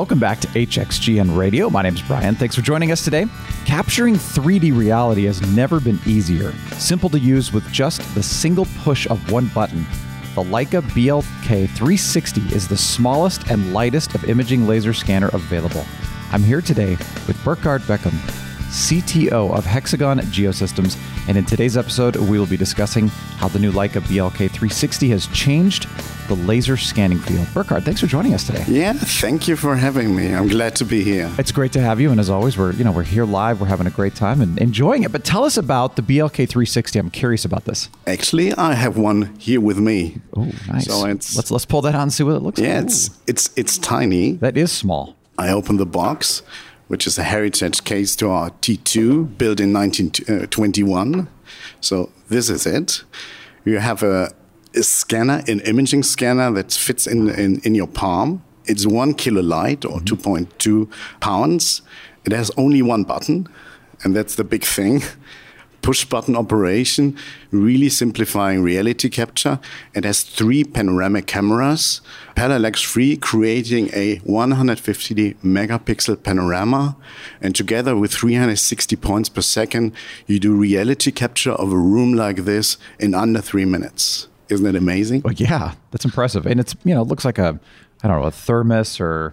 welcome back to HXGN Radio. My name is Brian. Thanks for joining us today. Capturing 3D reality has never been easier. Simple to use with just the single push of one button. The Leica BLK 360 is the smallest and lightest of imaging laser scanner available. I'm here today with Burkhard Boeckem, CTO of Hexagon Geosystems, and in today's episode, we will be discussing how the new Leica BLK 360 has changed the laser scanning field. Burkhard, thanks for joining us today. Yeah, thank you for having me. I'm glad to be here. It's great to have you, and as always, we're you know we're here live. We're having a great time and enjoying it. But tell us about the BLK 360. I'm curious about this. Actually, I have one here with me. Oh, nice. So it's let's let's pull that out and see what it looks yeah, like. Yeah, it's it's it's tiny. That is small. I open the box, which is a heritage case to our T2, built in 1921. Uh, so this is it. You have a, a scanner, an imaging scanner that fits in, in, in your palm. It's one kilo light or mm-hmm. 2.2 pounds. It has only one button, and that's the big thing push button operation, really simplifying reality capture. It has three panoramic cameras, parallax free, creating a 150 megapixel panorama. And together with 360 points per second, you do reality capture of a room like this in under three minutes. Isn't it amazing? Well, yeah, that's impressive. And it's, you know, it looks like a, I don't know, a thermos or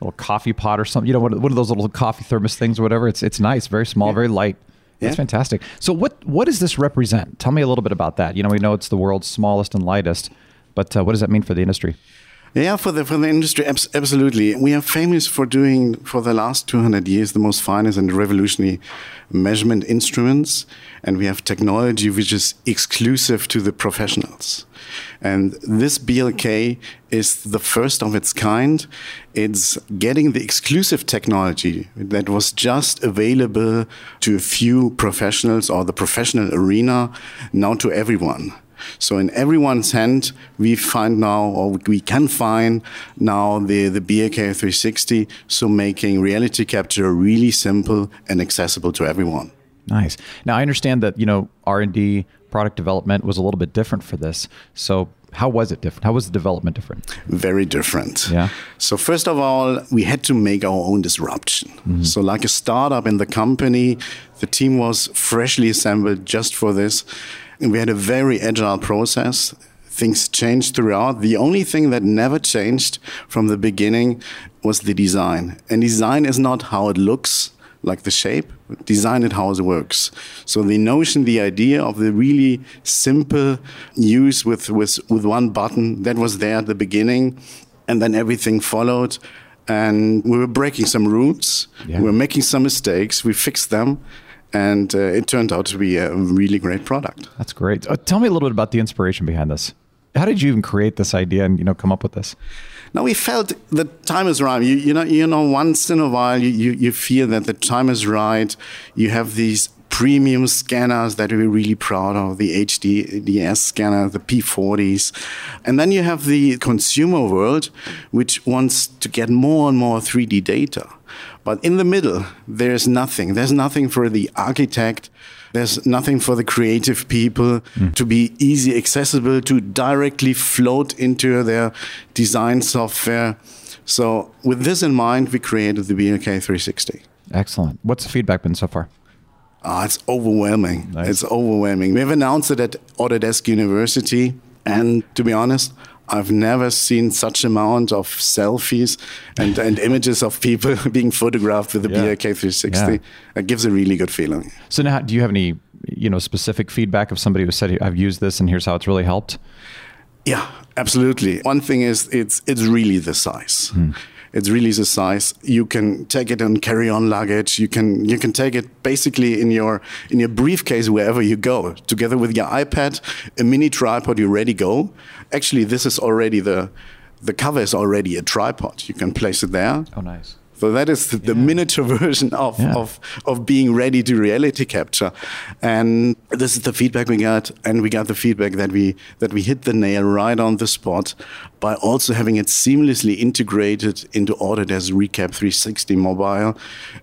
a little coffee pot or something. You know, what one of those little coffee thermos things or whatever. It's, it's nice, very small, yeah. very light. Yeah. That's fantastic. So what what does this represent? Tell me a little bit about that. You know, we know it's the world's smallest and lightest, but uh, what does that mean for the industry? Yeah, for the for the industry, absolutely. We are famous for doing for the last 200 years the most finest and revolutionary measurement instruments, and we have technology which is exclusive to the professionals. And this BLK is the first of its kind. It's getting the exclusive technology that was just available to a few professionals or the professional arena now to everyone. So in everyone's hand, we find now, or we can find now the, the BLK 360, so making reality capture really simple and accessible to everyone. Nice. Now I understand that, you know, R&D product development was a little bit different for this. So how was it different? How was the development different? Very different. Yeah. So first of all, we had to make our own disruption. Mm-hmm. So like a startup in the company, the team was freshly assembled just for this. We had a very agile process. Things changed throughout. The only thing that never changed from the beginning was the design. And design is not how it looks, like the shape, design it how it works. So the notion, the idea of the really simple use with, with, with one button, that was there at the beginning. And then everything followed. And we were breaking some rules. Yeah. We were making some mistakes. We fixed them and uh, it turned out to be a really great product. That's great. Uh, tell me a little bit about the inspiration behind this. How did you even create this idea and you know come up with this? Now we felt the time is right. You, you know, you know, once in a while you, you, you feel that the time is right. You have these premium scanners that we're really proud of, the HDDS scanner, the P40s. And then you have the consumer world, which wants to get more and more 3D data. But in the middle, there's nothing. There's nothing for the architect. There's nothing for the creative people mm. to be easy accessible to directly float into their design software. So with this in mind, we created the BLK 360. Excellent. What's the feedback been so far? Oh, it's overwhelming. Nice. It's overwhelming. We've announced it at Autodesk University, and to be honest, I've never seen such amount of selfies and, and images of people being photographed with the yeah. BLK 360. Yeah. It gives a really good feeling. So now, do you have any, you know, specific feedback of somebody who said, "I've used this and here's how it's really helped"? Yeah, absolutely. One thing is, it's it's really the size. Hmm. It's really the size. You can take it on carry-on luggage. You can you can take it basically in your in your briefcase wherever you go, together with your iPad, a mini tripod. You ready go. Actually, this is already the the cover is already a tripod. You can place it there. Oh, nice. So that is the, yeah. miniature version of, yeah. of, of being ready to reality capture. And this is the feedback we got. And we got the feedback that we, that we hit the nail right on the spot by also having it seamlessly integrated into Autodesk ReCap 360 mobile.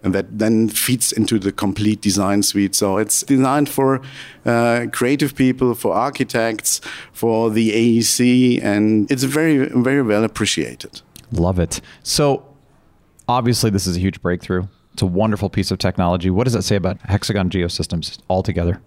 And that then feeds into the complete design suite. So it's designed for uh, creative people, for architects, for the AEC, and it's very, very well appreciated. Love it. So Obviously, this is a huge breakthrough. It's a wonderful piece of technology. What does it say about Hexagon Geosystems altogether?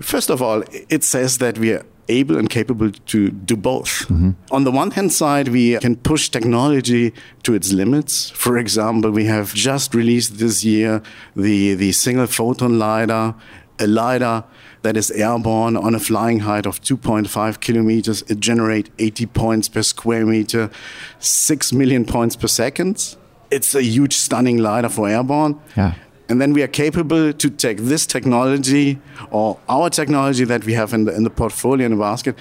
First of all, it says that we are able and capable to do both. Mm-hmm. On the one hand side, we can push technology to its limits. For example, we have just released this year the, the single photon LiDAR, a LiDAR that is airborne on a flying height of 2.5 kilometers. It generates 80 points per square meter, 6 million points per second. It's a huge, stunning LiDAR for airborne. Yeah. And then we are capable to take this technology or our technology that we have in the, in the portfolio in the basket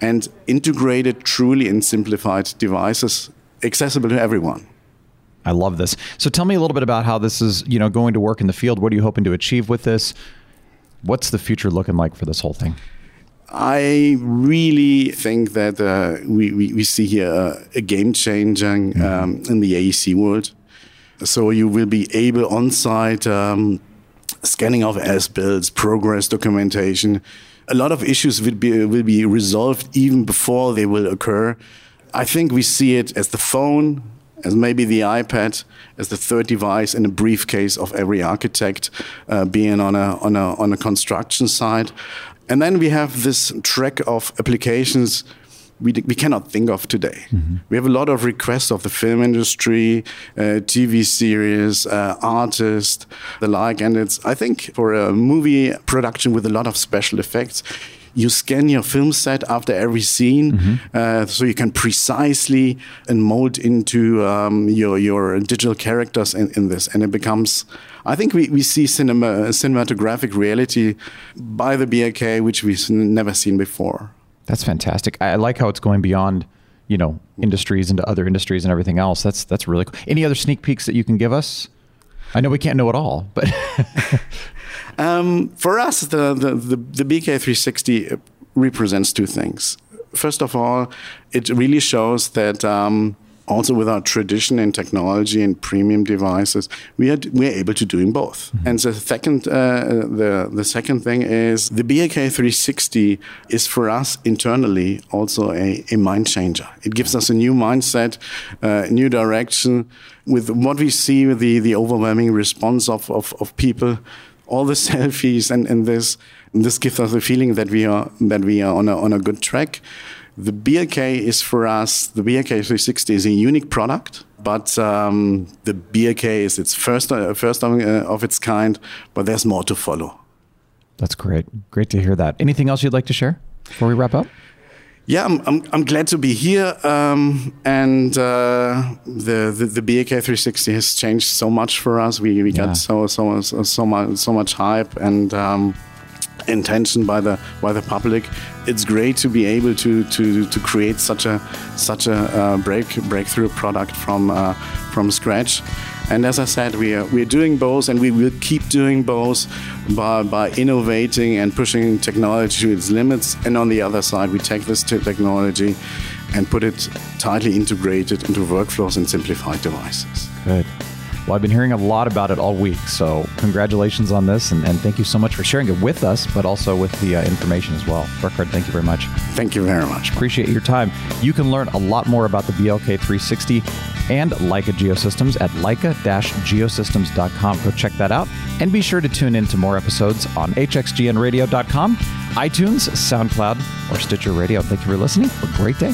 and integrate it truly in simplified devices accessible to everyone. I love this. So tell me a little bit about how this is, you know, going to work in the field. What are you hoping to achieve with this? What's the future looking like for this whole thing? I really think that uh, we, we, we, see here a, a game changing mm-hmm. um, in the AEC world. So you will be able on site um, scanning of as builds, progress documentation. A lot of issues will be will be resolved even before they will occur. I think we see it as the phone, as maybe the iPad, as the third device in a briefcase of every architect, uh, being on a on a on a construction site. And then we have this track of applications we, we cannot think of today. Mm-hmm. We have a lot of requests of the film industry, uh, TV series, uh, artists, the like, and it's I think for a movie production with a lot of special effects. You scan your film set after every scene, mm-hmm. uh, so you can precisely and mold into um, your your digital characters in, in this, and it becomes I think we, we see cinema, cinematographic reality by the BLK, which we've never seen before. That's fantastic. I like how it's going beyond, you know, industries into other industries and everything else. That's that's really cool. Any other sneak peeks that you can give us? I know we can't know it all, but um, for us, the the the, the BLK360 represents two things. First of all, it really shows that. Um, also with our tradition in technology and premium devices, we are we are able to do doing both. Mm-hmm. And the second uh, the the second thing is the BLK 360 is for us internally also a, a mind changer. It gives us a new mindset, uh, new direction. With what we see, the the overwhelming response of of, of people all the selfies and, and this this gives us a feeling that we are that we are on a on a good track. The BLK is for us, the BLK 360 is a unique product, but um, the BLK is its first, uh, first of, uh, of its kind, but there's more to follow. That's great. Great to hear that. Anything else you'd like to share before we wrap up? Yeah, I'm, I'm, I'm glad to be here. Um, and uh, the, the, the BLK 360 has changed so much for us. We, we yeah. got so, so, so, so, much, so much hype. And um, intention by the by the public. It's great to be able to to, to create such a such a uh, break breakthrough product from uh, from scratch. And as I said, we are we are doing both, and we will keep doing both by by innovating and pushing technology to its limits. And on the other side, we take this technology and put it tightly integrated into workflows and simplified devices. Good. Well, I've been hearing a lot about it all week, so congratulations on this, and, and thank you so much for sharing it with us, but also with the uh, information as well. Burkhard, thank you very much. Thank you very much. Appreciate your time. You can learn a lot more about the BLK 360 and Leica Geosystems at leica-geosystems.com. Go check that out, and be sure to tune in to more episodes on hxgnradio.com, iTunes, SoundCloud, or Stitcher Radio. Thank you for listening. Have a great day.